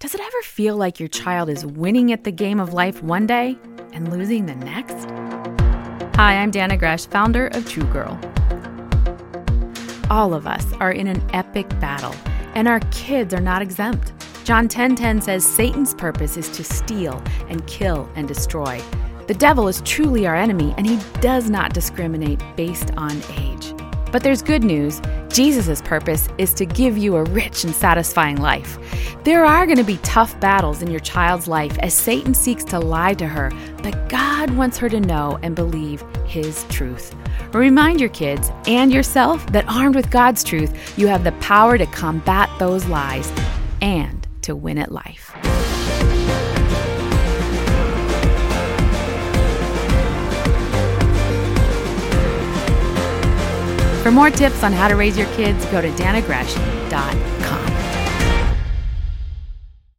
Does it ever feel like your child is winning at the game of life one day and losing the next? Hi, I'm Dana Gresh, founder of True Girl. All of us are in an epic battle, and our kids are not exempt. John 10:10 10, 10 says Satan's purpose is to steal and kill and destroy. The devil is truly our enemy, and he does not discriminate based on age. But there's good news. Jesus' purpose is to give you a rich and satisfying life. There are going to be tough battles in your child's life as Satan seeks to lie to her, but God wants her to know and believe His truth. Remind your kids and yourself that armed with God's truth, you have the power to combat those lies and to win at life. For more tips on how to raise your kids, go to danagresham.com.